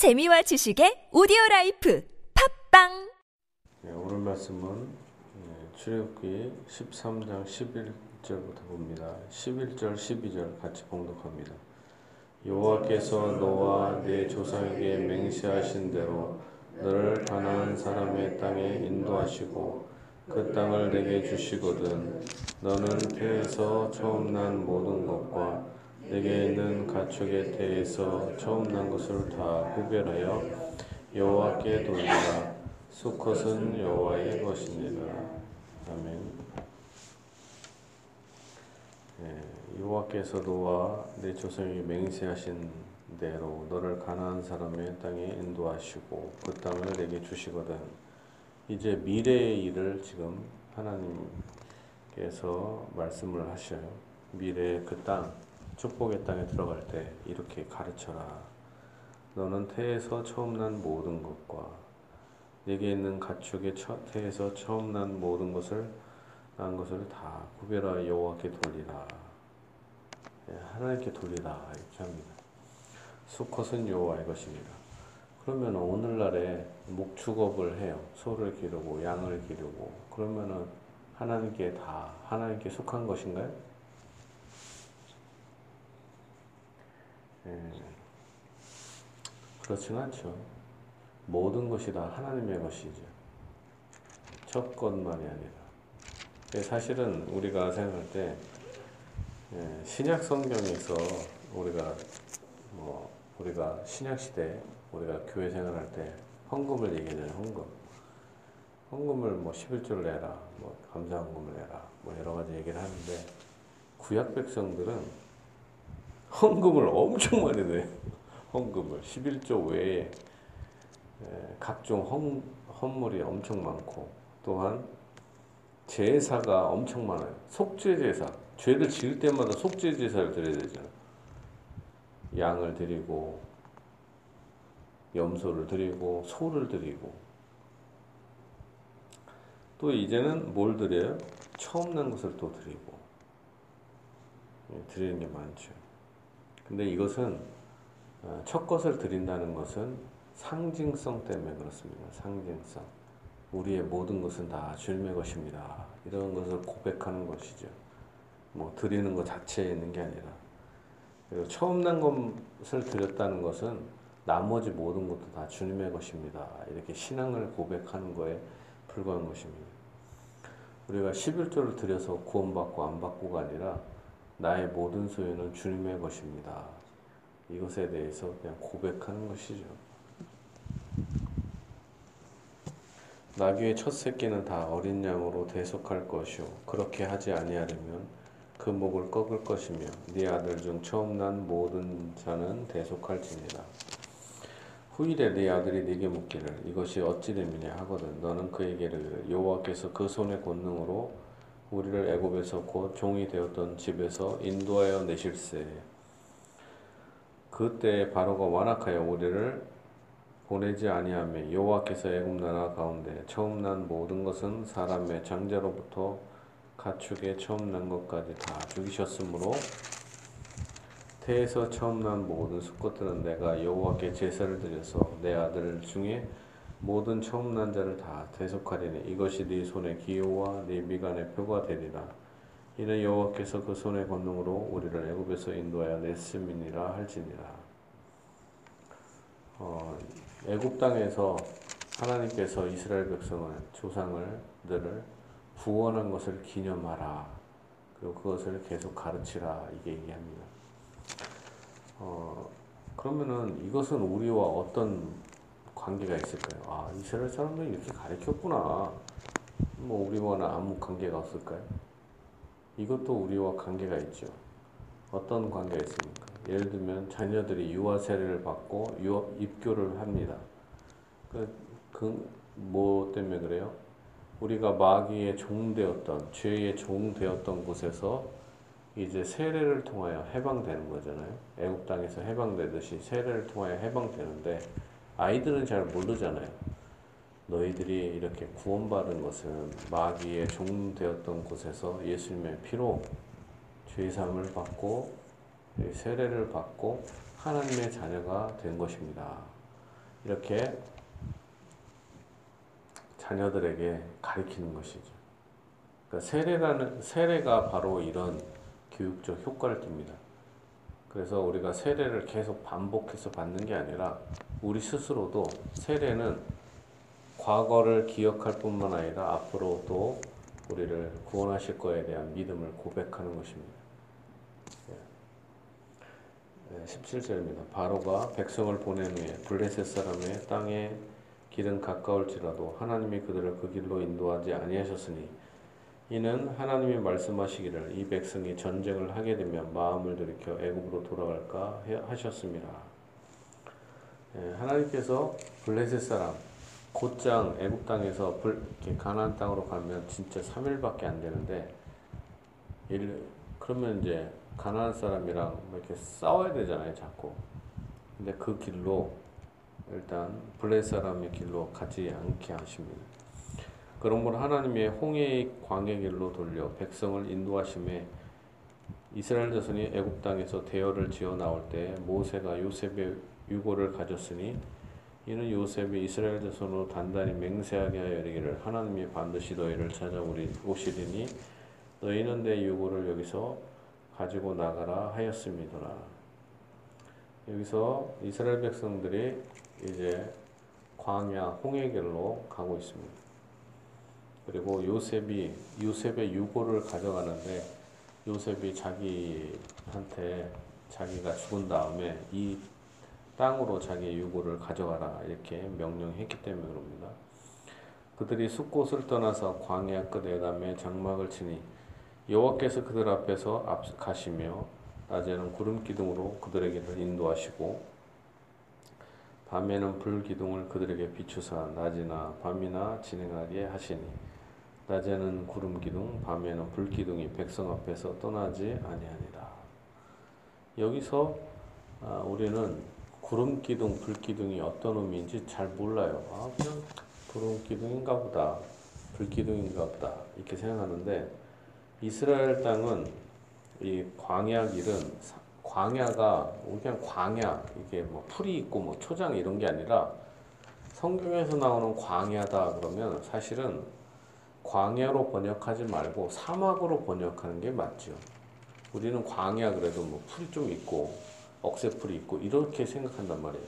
재미와 지식의 오디오 라이프 팟빵 네, 오늘 말씀은 네, 출애굽기 13장 11절부터 봅니다. 11절, 12절 같이 봉독합니다. 여호와께서 너와 네 조상에게 맹세하신 대로 너를 가나안 사람의 땅에 인도하시고 그 땅을 네게 주시거든 너는 태에서 처음 난 모든 것과 내게 있는 가축의 태에서 처음 난 것을 다 구별하여 여호와께 돌리라. 수컷은 여호와의 것이니라 아멘. 예, 여호와께서 너와 내 조상에게 맹세하신 대로 너를 가나안 사람의 땅에 인도하시고 그 땅을 내게 주시거든. 이제 미래의 일을 지금 하나님께서 말씀을 하셔요. 미래의 그 땅, 축복의 땅에 들어갈 때 이렇게 가르쳐라. 너는 태에서 처음 난 모든 것과 내게 있는 가축의 태에서 처음 난 모든 것을 난 것을 다 구별하여 여호와께 돌리라. 예, 하나님께 돌리라 이렇게 합니다. 수컷은 여호와의 것입니다. 그러면 오늘날에 목축업을 해요. 소를 기르고 양을 기르고 그러면은 하나님께 다 하나님께 속한 것인가요? 그렇지는 않죠. 모든 것이 다 하나님의 것이죠. 첫 것만이 아니라. 사실은 우리가 생각할 때 예, 신약 성경에서 우리가 뭐 우리가 신약 시대 우리가 교회 생활할 때 헌금을 얘기하잖아요. 헌금. 헌금을 뭐 11조를 내라, 뭐 감사 헌금을 내라, 뭐 여러 가지 얘기를 하는데 구약 백성들은 헌금을 엄청 많이 내요. 헌금을 11조 외에 각종 헌, 헌물이 엄청 많고 또한 제사가 엄청 많아요. 속죄 제사. 죄를 지을 때마다 속죄 제사를 드려야 되잖아요. 양을 드리고 염소를 드리고 소를 드리고 또 이제는 뭘 드려요? 처음 난 것을 또 드리고 예, 드리는 게 많죠. 근데 이것은 어, 첫 것을 드린다는 것은 상징성 때문에 그렇습니다. 상징성. 우리의 모든 것은 다 주님의 것입니다. 이런 것을 고백하는 것이죠. 뭐 드리는 것 자체에 있는 게 아니라 그리고 처음 난 것을 드렸다는 것은 나머지 모든 것도 다 주님의 것입니다. 이렇게 신앙을 고백하는 거에 불과한 것입니다. 우리가 11조를 드려서 구원받고 안 받고가 아니라 나의 모든 소유는 주님의 것입니다. 이것에 대해서 그냥 고백하는 것이죠. 나귀의 첫 새끼는 다 어린 양으로 대속할 것이요 그렇게 하지 아니하려면 그 목을 꺾을 것이며 네 아들 중 처음 난 모든 자는 대속할지니라. 후일에 네 아들이 네게 묻기를 이것이 어찌 됨이냐 하거든 너는 그에게 이르 여호와께서 그 손의 권능으로 우리를 애굽에서 곧 종이 되었던 집에서 인도하여 내실세. 그때 바로가 완악하여 우리를 보내지 아니하며 여호와께서 애굽 나라 가운데 처음 난 모든 것은 사람의 장자로부터 가축의 처음 난 것까지 다 죽이셨으므로 태에서 처음 난 모든 수컷들은 내가 여호와께 제사를 드려서 내 아들 중에 모든 처음 난 자를 다 대속하리니 이것이 네 손의 기호와 네 미간의 표가 되리라. 이는 여호와께서 그 손의 권능으로 우리를 애굽에서 인도하여 냈음이니라 할지니라. 어, 애굽 땅에서 하나님께서 이스라엘 백성을 조상을 들을 구원한 것을 기념하라. 그리고 그것을 계속 가르치라 이게 얘기합니다. 어, 그러면은 이것은 우리와 어떤 관계가 있을까요? 아, 이스라엘 사람들이 이렇게 가르쳤구나. 뭐 우리와는 아무 관계가 없을까요? 이것도 우리와 관계가 있죠. 어떤 관계가 있습니까? 예를 들면 자녀들이 유아 세례를 받고 유아, 입교를 합니다. 그, 그, 뭐 때문에 그래요? 우리가 마귀의 종 되었던, 죄의 종 되었던 곳에서 이제 세례를 통하여 해방되는 거잖아요. 애국 땅에서 해방되듯이 세례를 통하여 해방되는데 아이들은 잘 모르잖아요. 너희들이 이렇게 구원받은 것은 마귀의 종 되었던 곳에서 예수님의 피로 죄사함을 받고 세례를 받고 하나님의 자녀가 된 것입니다. 이렇게 자녀들에게 가르치는 것이죠. 그러니까 세례라는 세례가 바로 이런 교육적 효과를 띱니다. 그래서 우리가 세례를 계속 반복해서 받는 게 아니라 우리 스스로도 세례는 과거를 기억할 뿐만 아니라 앞으로 또 우리를 구원하실 거에 대한 믿음을 고백하는 것입니다. 17절입니다. 바로가 백성을 보낸 후에 블레셋 사람의 땅에 길은 가까울지라도 하나님이 그들을 그 길로 인도하지 아니하셨으니 이는 하나님이 말씀하시기를 이 백성이 전쟁을 하게 되면 마음을 들이켜 애굽으로 돌아갈까 하셨습니다. 예, 하나님께서 블레셋 사람 곧장 애굽 땅에서 가나안 땅으로 가면 진짜 3일밖에 안 되는데 일, 그러면 이제 가나안 사람이랑 뭐 이렇게 싸워야 되잖아요, 자꾸. 근데 그 길로 일단 블레셋 사람의 길로 가지 않게 하십니다. 그러므로 하나님의 홍해의 광해 길로 돌려 백성을 인도하심에 이스라엘 자손이 애굽 땅에서 대열을 지어 나올 때 모세가 요셉의 유고를 가졌으니 이는 요셉이 이스라엘 자손으로 단단히 맹세하게 하여 이르기를 하나님이 반드시 너희를 찾아오시리니 너희는 내 유고를 여기서 가지고 나가라 하였습니다. 여기서 이스라엘 백성들이 이제 광야 홍해길로 가고 있습니다. 그리고 요셉이 요셉의 유고를 가져가는데 요셉이 자기한테 자기가 죽은 다음에 이 땅으로 자기의 유고를 가져가라 이렇게 명령했기 때문에 그럽니다. 그들이 숲곳을 떠나서 광야 끝에 담에 장막을 치니 여호와께서 그들 앞에서 앞 가시며 낮에는 구름 기둥으로 그들에게를 인도하시고 밤에는 불 기둥을 그들에게 비추사 낮이나 밤이나 진행하게 하시니 낮에는 구름 기둥, 밤에는 불 기둥이 백성 앞에서 떠나지 아니하니라. 여기서 아, 우리는 구름 기둥, 불 기둥이 어떤 의미인지 잘 몰라요. 아, 그냥 구름 기둥인가 보다, 불 기둥인가 보다 이렇게 생각하는데 이스라엘 땅은 이 광야 길은 광야가 그냥 광야 이게 뭐 풀이 있고 뭐 초장 이런 게 아니라 성경에서 나오는 광야다 그러면 사실은 광야로 번역하지 말고 사막으로 번역하는 게 맞죠. 우리는 광야 그래도 뭐 풀이 좀 있고 억새풀이 있고 이렇게 생각한단 말이에요.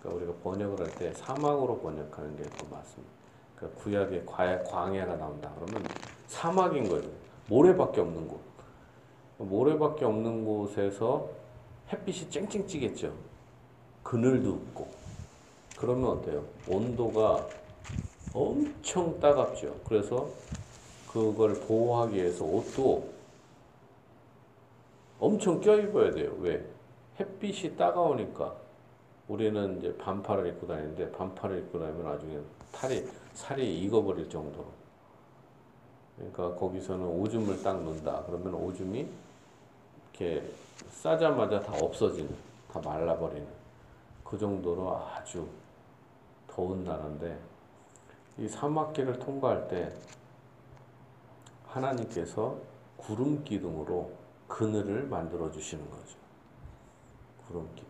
그러니까 우리가 번역을 할 때 사막으로 번역하는 게 더 맞습니다. 그러니까 구약에 광야가 나온다 그러면 사막인 거예요. 모래밖에 없는 곳. 모래밖에 없는 곳에서 햇빛이 쨍쨍 찌겠죠. 그늘도 없고. 그러면 어때요? 온도가 엄청 따갑죠. 그래서 그걸 보호하기 위해서 옷도 엄청 껴입어야 돼요. 왜? 햇빛이 따가우니까 우리는 이제 반팔을 입고 다니는데 반팔을 입고 다니면 나중에 탈이 살이 익어버릴 정도로. 그러니까 거기서는 오줌을 딱 넣는다. 그러면 오줌이 이렇게 싸자마자 다 없어지는, 다 말라버리는 그 정도로 아주 더운 나라인데 이 사막길을 통과할 때 하나님께서 구름 기둥으로 그늘을 만들어 주시는 거죠. 구름 기둥.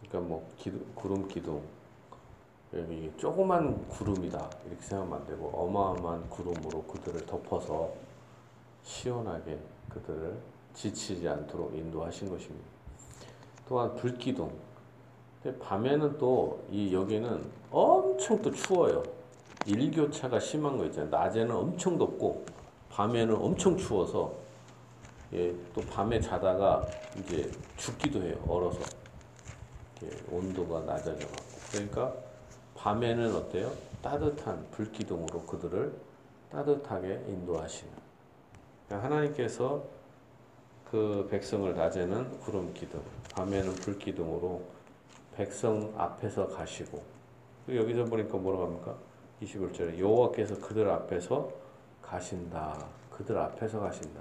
그러니까 뭐 기둥, 구름 기둥 여기 조그만 구름이다 이렇게 생각하면 안 되고 어마어마한 구름으로 그들을 덮어서 시원하게 그들을 지치지 않도록 인도하신 것입니다. 또한 불기둥 밤에는 또 이 여기는 엄청 또 추워요. 일교차가 심한 거 있잖아요. 낮에는 엄청 덥고 밤에는 엄청 추워서 예, 또 밤에 자다가 이제 죽기도 해요. 얼어서 온도가 낮아져 갖고 그러니까 밤에는 어때요? 따뜻한 불기둥으로 그들을 따뜻하게 인도하시는 그러니까 하나님께서 그 백성을 낮에는 구름 기둥, 밤에는 불 기둥으로 백성 앞에서 가시고 여기서 보니까 뭐라고 합니까? 21절에 여호와께서 그들 앞에서 가신다. 그들 앞에서 가신다.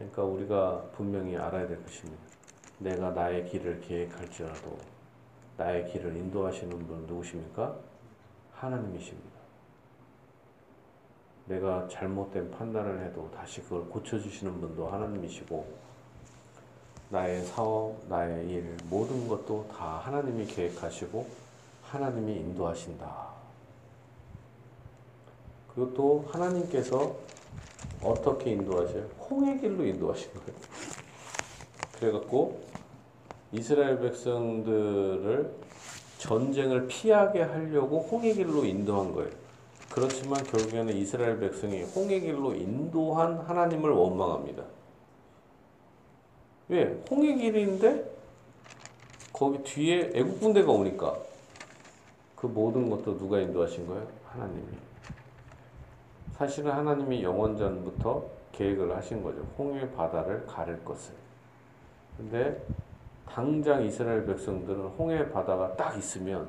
그러니까 우리가 분명히 알아야 될 것입니다. 내가 나의 길을 계획할지라도 나의 길을 인도하시는 분 누구십니까? 하나님이십니다. 내가 잘못된 판단을 해도 다시 그걸 고쳐주시는 분도 하나님이시고 나의 사업, 나의 일, 모든 것도 다 하나님이 계획하시고 하나님이 인도하신다. 또 하나님께서 어떻게 인도하셔요? 홍해 길로 인도하신 거예요. 그래갖고 이스라엘 백성들을 전쟁을 피하게 하려고 홍해 길로 인도한 거예요. 그렇지만 결국에는 이스라엘 백성이 홍해 길로 인도한 하나님을 원망합니다. 왜? 홍해 길인데 거기 뒤에 애국 군대가 오니까 그 모든 것도 누가 인도하신 거예요? 하나님이. 사실은 하나님이 영원전부터 계획을 하신 거죠. 홍해 바다를 가를 것을. 근데 당장 이스라엘 백성들은 홍해 바다가 딱 있으면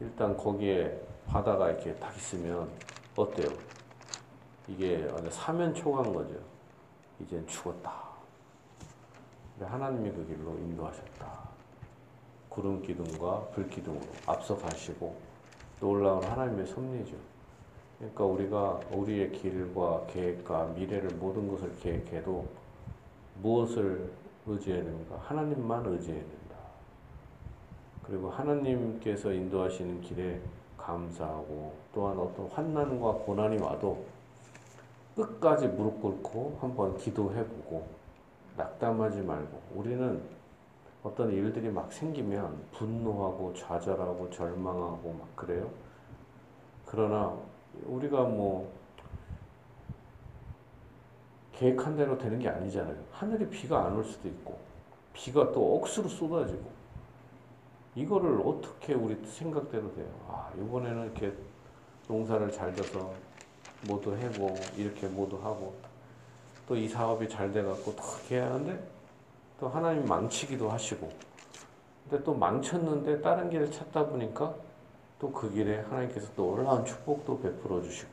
일단 거기에 바다가 이렇게 딱 있으면 어때요? 이게 사면초가인 거죠. 이젠 죽었다. 근데 하나님이 그 길로 인도하셨다. 구름 기둥과 불 기둥으로 앞서 가시고 놀라운 하나님의 섭리죠. 그러니까 우리가 우리의 길과 계획과 미래를 모든 것을 계획해도 무엇을 의지해야 됩니까? 하나님만 의지해야 된다. 그리고 하나님께서 인도하시는 길에 감사하고 또한 어떤 환난과 고난이 와도 끝까지 무릎 꿇고 한번 기도해보고 낙담하지 말고 우리는 어떤 일들이 막 생기면 분노하고 좌절하고 절망하고 막 그래요. 그러나 우리가 뭐 계획한 대로 되는 게 아니잖아요. 하늘에 비가 안 올 수도 있고 비가 또 억수로 쏟아지고 이거를 어떻게 우리 생각대로 돼요? 아 이번에는 이렇게 농사를 잘 져서 모두 해고 이렇게 모두 하고 또 이 사업이 잘 돼갖고 더 이렇게 하는데 또 하나님 망치기도 하시고 근데 또 망쳤는데 다른 길을 찾다 보니까 또 그 길에 하나님께서 또 놀라운 축복도 베풀어 주시고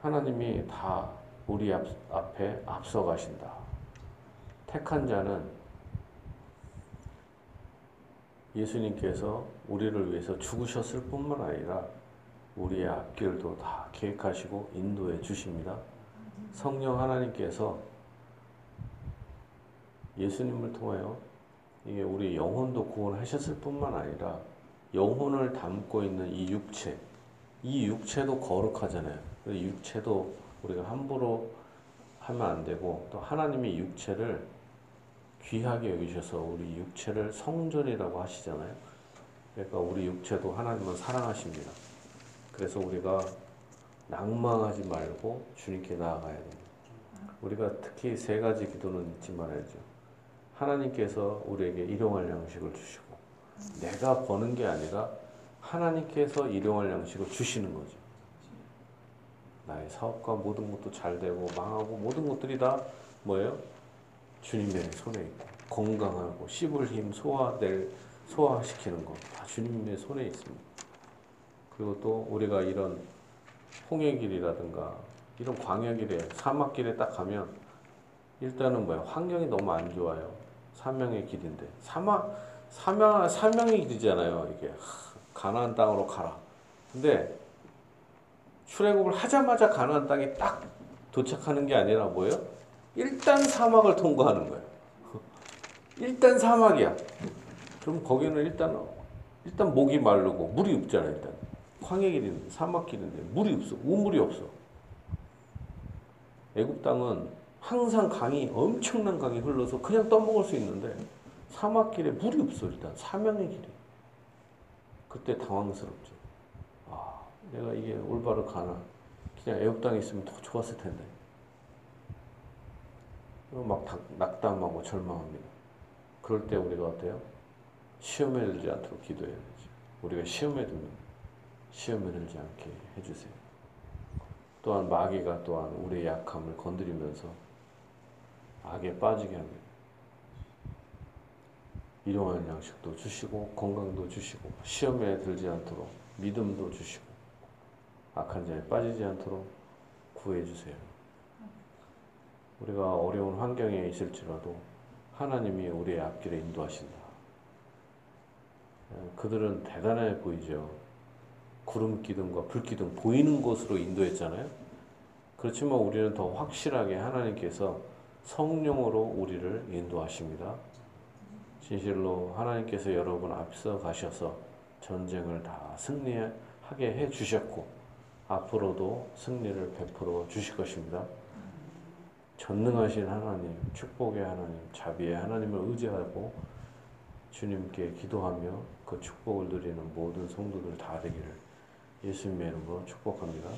하나님이 다 우리 앞, 앞에 앞서 가신다. 택한 자는 예수님께서 우리를 위해서 죽으셨을 뿐만 아니라 우리의 앞길도 다 계획하시고 인도해 주십니다. 성령 하나님께서 예수님을 통하여 이게 우리 영혼도 구원하셨을 뿐만 아니라 영혼을 담고 있는 이 육체, 이 육체도 거룩하잖아요. 육체도 우리가 함부로 하면 안 되고 또 하나님이 육체를 귀하게 여기셔서 우리 육체를 성전이라고 하시잖아요. 그러니까 우리 육체도 하나님은 사랑하십니다. 그래서 우리가 낭망하지 말고 주님께 나아가야 됩니다. 우리가 특히 세 가지 기도는 잊지 말아야죠. 하나님께서 우리에게 일용할 양식을 주시고 내가 버는 게 아니라 하나님께서 일용할 양식을 주시는 거죠. 나의 사업과 모든 것도 잘 되고 망하고 모든 것들이 다 뭐예요? 주님의 손에 있고 건강하고 씹을 힘 소화될 소화시키는 것 다 주님의 손에 있습니다. 그리고 또 우리가 이런 홍해 길이라든가 이런 광야 길에 사막 길에 딱 가면 일단은 뭐야 환경이 너무 안 좋아요. 사명의 길인데 사막 사명 사명의 길이잖아요. 이게 가나안 땅으로 가라. 근데 출애굽을 하자마자 가나안 땅에 딱 도착하는 게 아니라 뭐예요? 일단 사막을 통과하는 거예요. 일단 사막이야. 그럼 거기는 일단 일단 목이 마르고 물이 없잖아 일단. 광해 길인데 사막 길인데 물이 없어. 우물이 없어. 애굽 땅은 항상 강이 엄청난 강이 흘러서 그냥 떠먹을 수 있는데 사막길에 물이 없어 일단 사명의 길이. 그때 당황스럽죠. 아, 내가 이게 올바로 가나? 그냥 애굽 땅에 있으면 더 좋았을 텐데. 막 낙담하고 절망합니다. 그럴 때 우리가 어때요? 시험에 들지 않도록 기도해야 되죠. 우리가 시험에 들면 시험에 들지 않게 해주세요. 또한 마귀가 또한 우리의 약함을 건드리면서 악에 빠지게 합니다. 일용할 양식도 주시고 건강도 주시고 시험에 들지 않도록 믿음도 주시고 악한 자에 빠지지 않도록 구해 주세요. 우리가 어려운 환경에 있을지라도 하나님이 우리의 앞길에 인도하신다. 그들은 대단해 보이죠. 구름 기둥과 불 기둥 보이는 곳으로 인도했잖아요. 그렇지만 우리는 더 확실하게 하나님께서 성령으로 우리를 인도하십니다. 진실로 하나님께서 여러분 앞서 가셔서 전쟁을 다 승리하게 해 주셨고 앞으로도 승리를 베풀어 주실 것입니다. 전능하신 하나님, 축복의 하나님, 자비의 하나님을 의지하고 주님께 기도하며 그 축복을 누리는 모든 성도들 다 되기를 예수님의 이름으로 축복합니다.